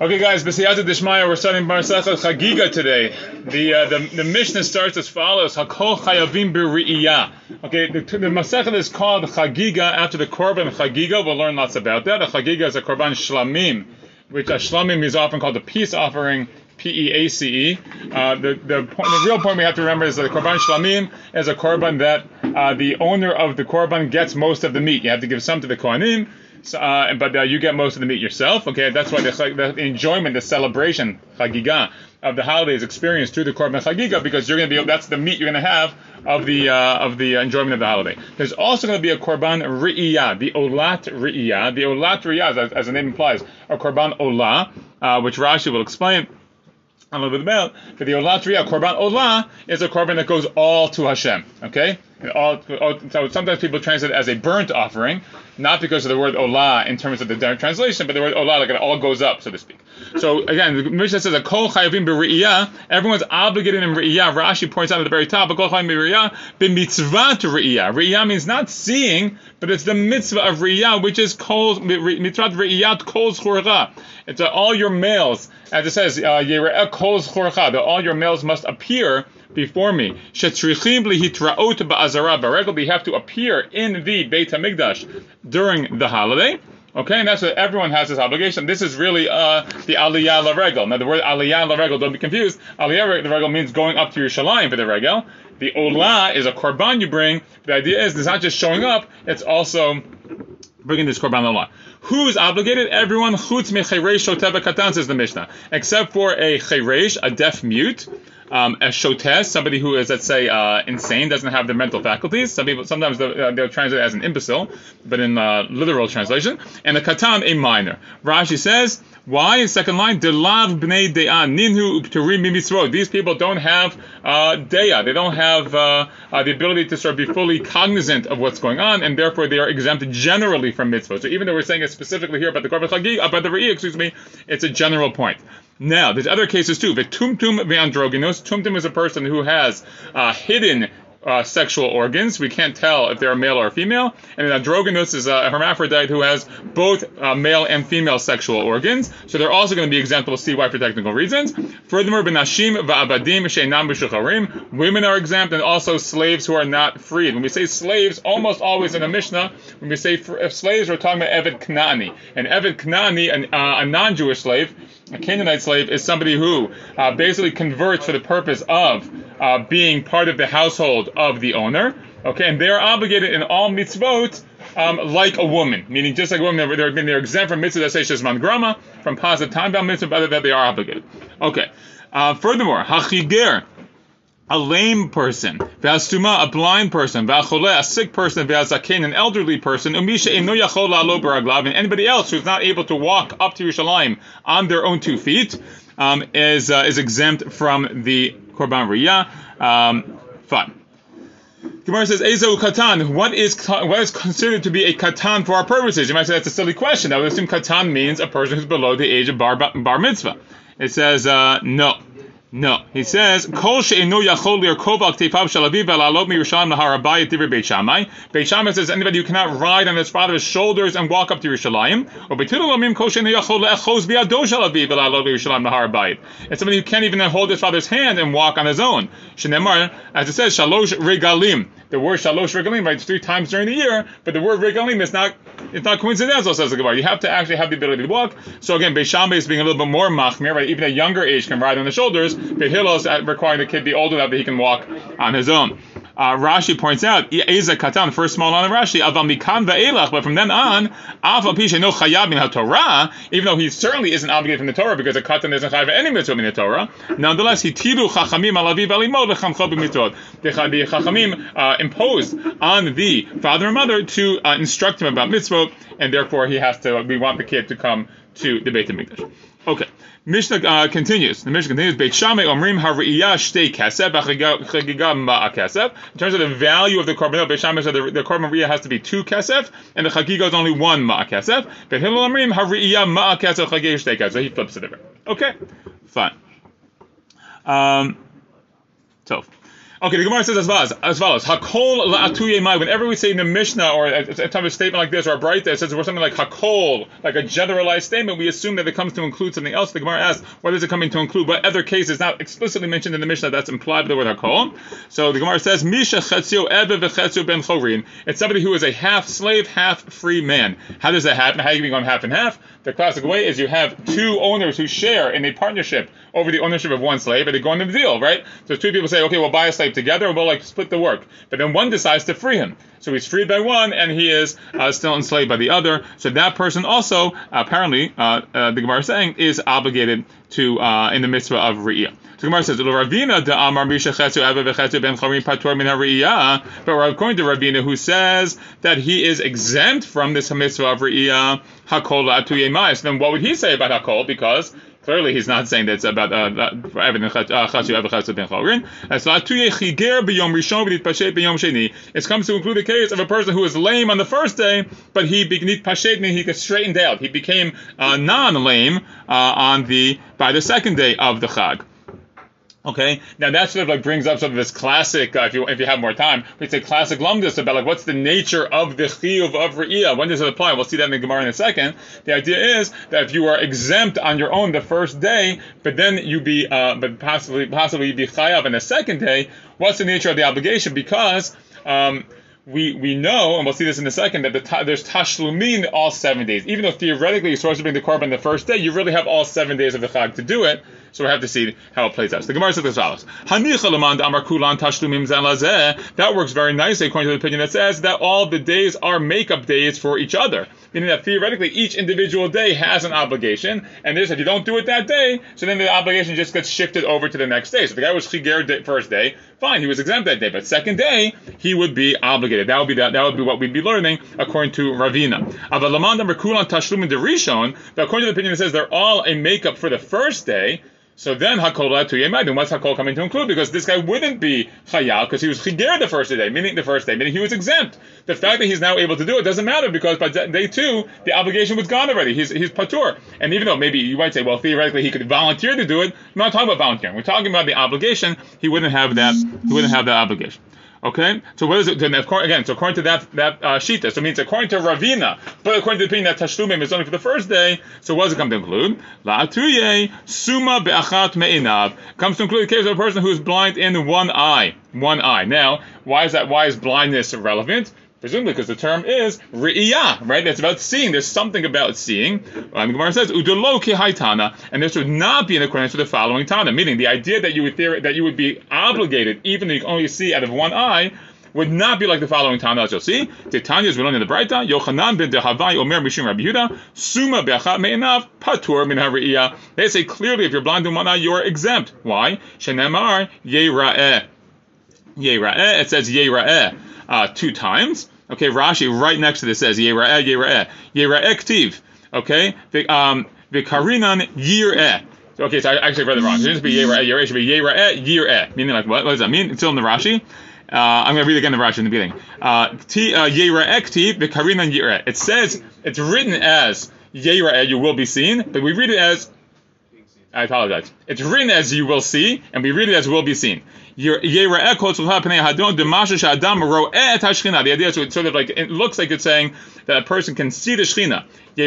Okay, guys, B'siyata Dishmaya, we're studying Masechah Chagiga today. The, uh, the the Mishnah starts as follows: Hakol Chayavim B'Ri'iyah. Okay, the, the Masechah is called Chagiga after the Korban Chagiga. We'll learn lots about that. A Chagiga is a Korban Shlamim, which a Shlamim is often called a peace offering. P E A C E. Uh, the the the real point we have to remember is that the korban shlamim is a korban that uh, the owner of the korban gets most of the meat. You have to give some to the kohanim, so, uh, but uh, you get most of the meat yourself. Okay, that's why the, the enjoyment, the celebration, chagiga of the holidays experienced through the korban chagiga because you're going to be that's the meat you're going to have of the uh, of the enjoyment of the holiday. There's also going to be a korban ri'iyah, the olat ri'iyah. The olat ri'iyah, as, as the name implies, a korban olah, uh, which Rashi will explain a little bit about. But the olat olatria, korban olah, is a korban that goes all to Hashem. Okay, all, all, so sometimes people translate it as a burnt offering, not because of the word olah in terms of the translation, but the word olah like it all goes up, so to speak. So again, the Mishnah says a kol chayavim b'riyah. Everyone's obligated in riyah. Rashi points out at the very top, a kol chayavim b'riyah b'mitzvah to riyah. Riyah means not seeing, but it's the mitzvah of riyah, which is kol mitzvah riyat kol churcha. It's uh, all your males, as it says, churcha. All your males must appear before me. Shetrichim lihitraot ba'azara. You have to appear in the Beit Hamikdash during the holiday. Okay, and that's what everyone has this obligation. This is really uh, the aliyah la regel. Now, the word aliyah la regel, don't be confused. Aliyah la regel means going up to your Yerushalayim for the regel. The olah is a korban you bring. The idea is it's not just showing up; it's also bringing this korban olah. Who's obligated? Everyone. Chutz mecheresh shoteva katan says the Mishnah, except for a cheresh, a deaf mute um, a shotes, somebody who is, let's say, uh, insane, doesn't have their mental faculties. Some people sometimes they'll, uh, they'll translate as an imbecile, but in uh, literal translation, and a katan, a minor. Rashi says, why? in Second line, delav bnei de'ah ninhu upturim mitzvot. These people don't have uh, de'ah. They don't have uh, uh, the ability to sort of be fully cognizant of what's going on, and therefore they are exempt generally from mitzvot. So even though we're saying it specifically here about the korban chagig, about the re'i, excuse me, it's a general point. Now, there's other cases too. V'tumtum ve'androgynos. Tumtum is a person who has uh, hidden uh, sexual organs. We can't tell if they're male or female. And an androgynous is a hermaphrodite who has both uh, male and female sexual organs. So they're also going to be exempt. We'll see why for technical reasons. Furthermore, benashim va'abadim she'enam b'shucharim. Women are exempt and also slaves who are not freed. When we say slaves, almost always in a Mishnah, when we say if slaves, we're talking about Eved Knani. And Eved Knani, an, uh, a non-Jewish slave, a Canaanite slave is somebody who uh, basically converts for the purpose of uh, being part of the household of the owner. Okay, and they are obligated in all mitzvot um, like a woman, meaning just like a woman, they're, they're exempt from mitzvah that say shesman grama, from positive time bound mitzvah, but that they are obligated. Okay. Uh, furthermore, hachiger, a lame person, v'astuma, a blind person, v'achole, a sick person, v'azaken, an elderly person, umisha eno yachol la'alo baraglav, and anybody else who's not able to walk up to Yerushalayim on their own two feet, um, is uh, is exempt from the korban riyah. Um, fine. Gemara says, Ezo katan, what is, what is considered to be a katan for our purposes? You might say that's a silly question. I would assume katan means a person who's below the age of bar, bar mitzvah. It says, uh, no. No, he says, "Kol she'enu yachol lirkov al ktefav shel aviv ve'lalot miyerushalayim lahar habayit divrei Beit Shammai." Beit Shammai says anybody who cannot ride on his father's shoulders and walk up to Yerushalayim. Or betul lamim kol she'enu yachol le'echoz bi'ado shel aviv ve'lalot miyerushalayim lahar. It's somebody who can't even hold his father's hand and walk on his own. Shenemar, as it says, shalosh regalim. The word shalosh regalim, right, three times during the year, but the word regalim is not it's not coincidental, says the Gemara. You have to actually have the ability to walk. So again, Beit Shammai is being a little bit more machmir, right? Even a younger age can ride on the shoulders. Behilos requiring the kid be old enough that he can walk on his own. Uh, Rashi points out, Eza Katan, first small line of Rashi, Avamikan Va'elach, but from then on, no Chayab in Torah, even though he certainly isn't obligated from the Torah because a Katan isn't Chayav any mitzvah in the Torah, nonetheless, he tiru Chachamim alaviv alimod lechamcho b'mitzvot. The Chachamim uh, imposed on the father and mother to uh, instruct him about mitzvot, and therefore he has to, we want the kid to come to the Beit HaMikdash. Okay. Mishnah uh, continues. The Mishnah continues. Beit Shammai omrim hariyah shtei kesef chagiga ma'a kesef. In terms of the value of the korban, Beit Shammai said the, the korban riyah has to be two kesef, and the chagiga is only one ma'a kesef. Beit Hillel omrim hariyah ma'a kesef chagiga shtei kesef. So he flips it over. Okay, fine. Um, so. Okay, the Gemara says as follows: as follows, Hakol la'atuye mai. Whenever we say in the Mishnah or a, type of statement like this or a bright that says something like Hakol, like a generalized statement, we assume that it comes to include something else. The Gemara asks, what is it coming to include? What other case is not explicitly mentioned in the Mishnah that's implied by the word Hakol? So the Gemara says, Misha chetzio ebe v'chetzio ben chorin. It's somebody who is a half slave, half free man. How does that happen? How do you become half and half? The classic way is you have two owners who share in a partnership over the ownership of one slave, and they go into the deal, right? So two people say, okay, we'll buy a slave together, and we'll like split the work. But then one decides to free him, so he's freed by one, and he is uh, still enslaved by the other. So that person also, apparently, uh, uh, the Gemara is saying, is obligated to uh, in the mitzvah of riyah. So Gemara says, Ravina de Amar Ben Patur Min. But according to Ravina, who says that he is exempt from this mitzvah of riyah, Hakol La'atuye Mai. So then what would he say about Hakol? Because Clearly, he's not saying that it's about uh, It comes to include the case of a person who is lame on the first day, but he he got straightened out. He became uh, non-lame uh, on the by the second day of the Chag. Okay, now that sort of like brings up sort of this classic. Uh, if you if you have more time, we say classic lumdus about like what's the nature of the chiyuv of re'iyah. When does it apply? We'll see that in the Gemara in a second. The idea is that if you are exempt on your own the first day, but then you be uh, but possibly possibly you be chayav in the second day. What's the nature of the obligation? Because um, we we know, and we'll see this in a second, that the ta- there's tashlumin all seven days. Even though theoretically you're supposed to bring the korban the first day, you really have all seven days of the chag to do it. So we have to see how it plays out. So the Gemara says as follows: That works very nicely according to the opinion that says that all the days are makeup days for each other. Meaning that theoretically each individual day has an obligation, and this if you don't do it that day, so then the obligation just gets shifted over to the next day. So the guy was chiger first day, fine, he was exempt that day, but second day he would be obligated. That would be that, that would be what we'd be learning according to Ravina. But according to the opinion that says they're all a makeup for the first day. So then Hakol to then what's Hakol coming to include? Because this guy wouldn't be Chayal because he was Chiger the first day, meaning the first day, meaning he was exempt. The fact that he's now able to do it doesn't matter because by day two, the obligation was gone already. He's, he's Patur. And even though maybe you might say, well, theoretically he could volunteer to do it, we're not talking about volunteering. We're talking about the obligation. He wouldn't have that, he wouldn't have that obligation. Okay, so what is it? Then again, so according to that that uh, shita, so it means according to Ravina, but according to the opinion that tashlumim is only for the first day. So what does it come to include? La'atuye suma be'achat me'inav comes to include the case of a person who is blind in one eye, one eye. Now, why is that? Why is blindness relevant? Presumably because the term is ri'iyah, right? That's about seeing. There's something about seeing. Um, Gemara says, udolo haitana, and this would not be in accordance with the following tana, meaning the idea that you would theory, that you would be obligated, even though you can only see out of one eye, would not be like the following Tana, as you'll see. Titania is learning in the Braita. Yochanan ben Dehavai Omer Mishim Rabbi Yehuda Suma be'achat me'enav patur min ha'ri'iyah. They say clearly, if you're blind in one eye, you are exempt. Why? Shenemar Yera'eh. Yera'eh. It says Yera'eh uh, two times. Okay, Rashi right next to this says Yera'eh, Yera'eh. Yera'eh ktiv. Okay, um, Vikarinan Yir'eh. Okay, so I actually read it wrong. It shouldn't be Yera'eh, Yera'eh. It should be Yera'eh, Yir'eh. Meaning like, what, what does that mean? It's still in the Rashi. Uh, I'm going to read again the Rashi in the beginning. Uh, uh eh, ktiv, Vikarinan Yir'eh. It says, it's written as Yera'eh, you will be seen, but we read it as I apologize. It's written as you will see, and we read it as will be seen. The idea is sort of like it looks like it's saying that a person can see the Shechina. The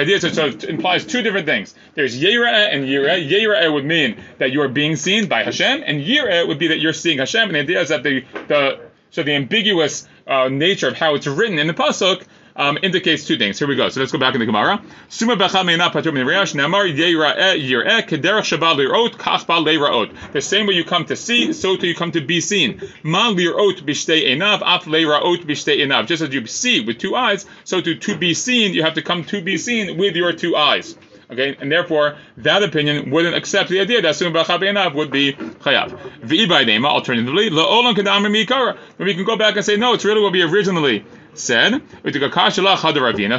idea is it sort of implies two different things. There's Yera'eh and Yireh. Yera'eh would mean that you are being seen by Hashem, and Yireh would be that you're seeing Hashem. And the idea is that the, the so the ambiguous uh, nature of how it's written in the pasuk um, indicates two things. Here we go. So let's go back in the Gemara. Suma The same way you come to see, so too you come to be seen. Ma lirot b'shtei enav, af leiraot b'shtei enav. Just as you see with two eyes, so to to be seen, you have to come to be seen with your two eyes. Okay, and therefore that opinion wouldn't accept the idea that Sum B'Chabeinav would be Chayav. V'ibai Nema, alternatively, La'olam Kedamim Mikara. We can go back and say, no, it's really what we originally said,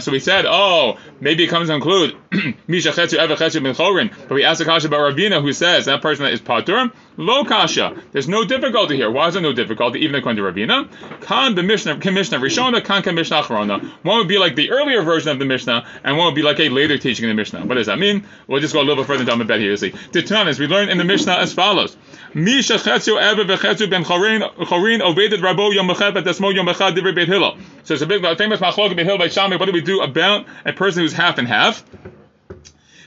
so we said, oh, maybe it comes to include Misha Chetzu Eva Chetzu Ben Chorin, but we asked the Kasha about Ravina who says that person that is Patur, Lo Kasha. There's no difficulty here. Why is there no difficulty, even according to Ravina? Kan the Mishnah, Mishnah Rishona, Kan Mishnah Achrona. One would be like the earlier version of the Mishnah, and one would be like a later teaching in the Mishnah. What does that mean? We'll just go a little bit further down the bed here. You see, the we learn in the Mishnah as follows. Misha Chetzu Eva Vechetzu Ben Chorin Chorin Oveded Rabo Yom Mechet Desmo Yom Mechad Divrei Beit Hillel. So it's a big famous machlok Beit Hillel by Shammai. What do we do about a person who's half and half?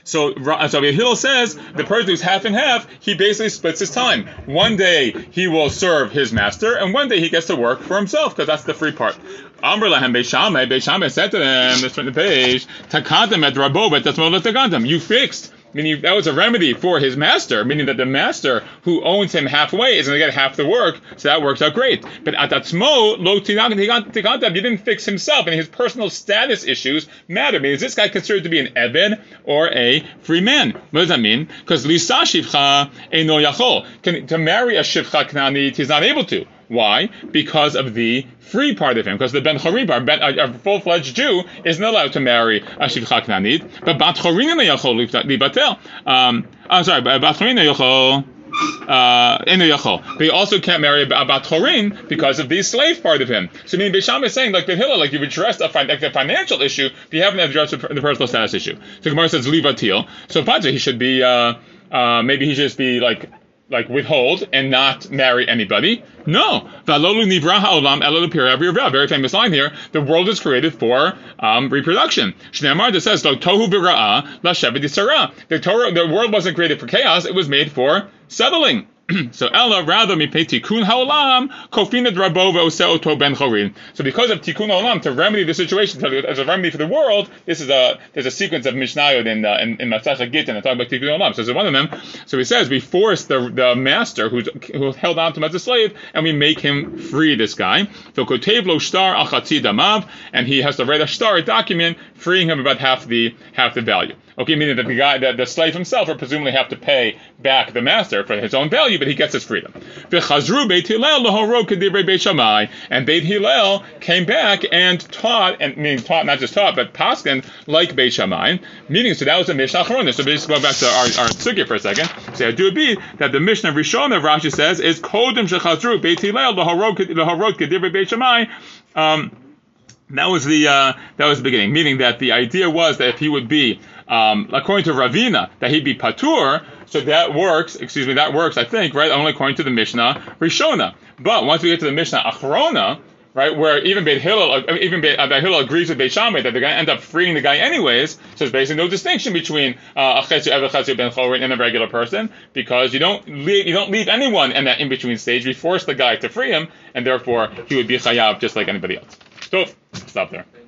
So, so Hillel says the person who's half and half, he basically splits his time. One day he will serve his master, and one day he gets to work for himself because that's the free part. Amr lahem Beishamai, Beishamai said to them, this from the page, Takantem et Rabobet, that's what You fixed meaning that was a remedy for his master, meaning that the master who owns him halfway is going to get half the work, so that works out great. But at that smo, lo tigantam, you didn't fix himself, and his personal status issues matter. I mean, is this guy considered to be an Evan or a free man? What does that mean? Because lisa shivcha eno yachol. To marry a shivcha knani, he's not able to. Why? Because of the free part of him. Because the Ben Choribar, a, a full fledged Jew, is not allowed to marry a Shivcha Knanit. But Bat Chorina Yachol Libatel. Um, I'm sorry, Bat Chorina Yachol. Uh, he also can't marry a bat chorin because of the slave part of him. So I mean, Bisham is saying like the Hillel, like you've addressed a, like the financial issue, but you haven't addressed the personal status issue. So Gemara says livatil. So Padre, he should be uh, uh, maybe he should just be like like withhold and not marry anybody. No. Very famous line here. The world is created for um, reproduction. Shneimar says, tohu The Torah, the world wasn't created for chaos, it was made for settling. so Ella rather mi pay tikkun haolam kofina drabo ve'oseh ben chorin. So because of tikkun haolam to remedy the situation as a remedy for the world, this is a there's a sequence of mishnayot in uh, in, in Masechah Gittin that talk about tikkun haolam. So is one of them. So he says we force the the master who's who held on to him as a slave and we make him free. This guy. So kotevlo star achatzi damav, and he has to write a star document freeing him about half the half the value. Okay, meaning that the guy, that the slave himself, would presumably have to pay back the master for his own value, but he gets his freedom. And Beit Hillel came back and taught, and meaning taught not just taught, but paskin like Beit Shammai. Meaning, so that was the Mishnah Acharona. So just go back to our, our sugya for a second. So it would be that the Mishnah Rishon of Rashi says is Kodim Shechazru Beit Hillel Lahorot Kedivrei Beit Shammai. Um, that was the uh, that was the beginning, meaning that the idea was that if he would be um, according to Ravina, that he'd be patur, so that works, excuse me, that works, I think, right, only according to the Mishnah Rishona. But once we get to the Mishnah Achrona, right, where even Beit Hillel, uh, even Beit, uh, Hillel agrees with Beit Shammai that they're going to end up freeing the guy anyways, so there's basically no distinction between uh, a Chetzu Ever Chetzu Ben Chorin and a regular person, because you don't leave, you don't leave anyone in that in-between stage, we force the guy to free him, and therefore he would be chayav just like anybody else. So, stop there.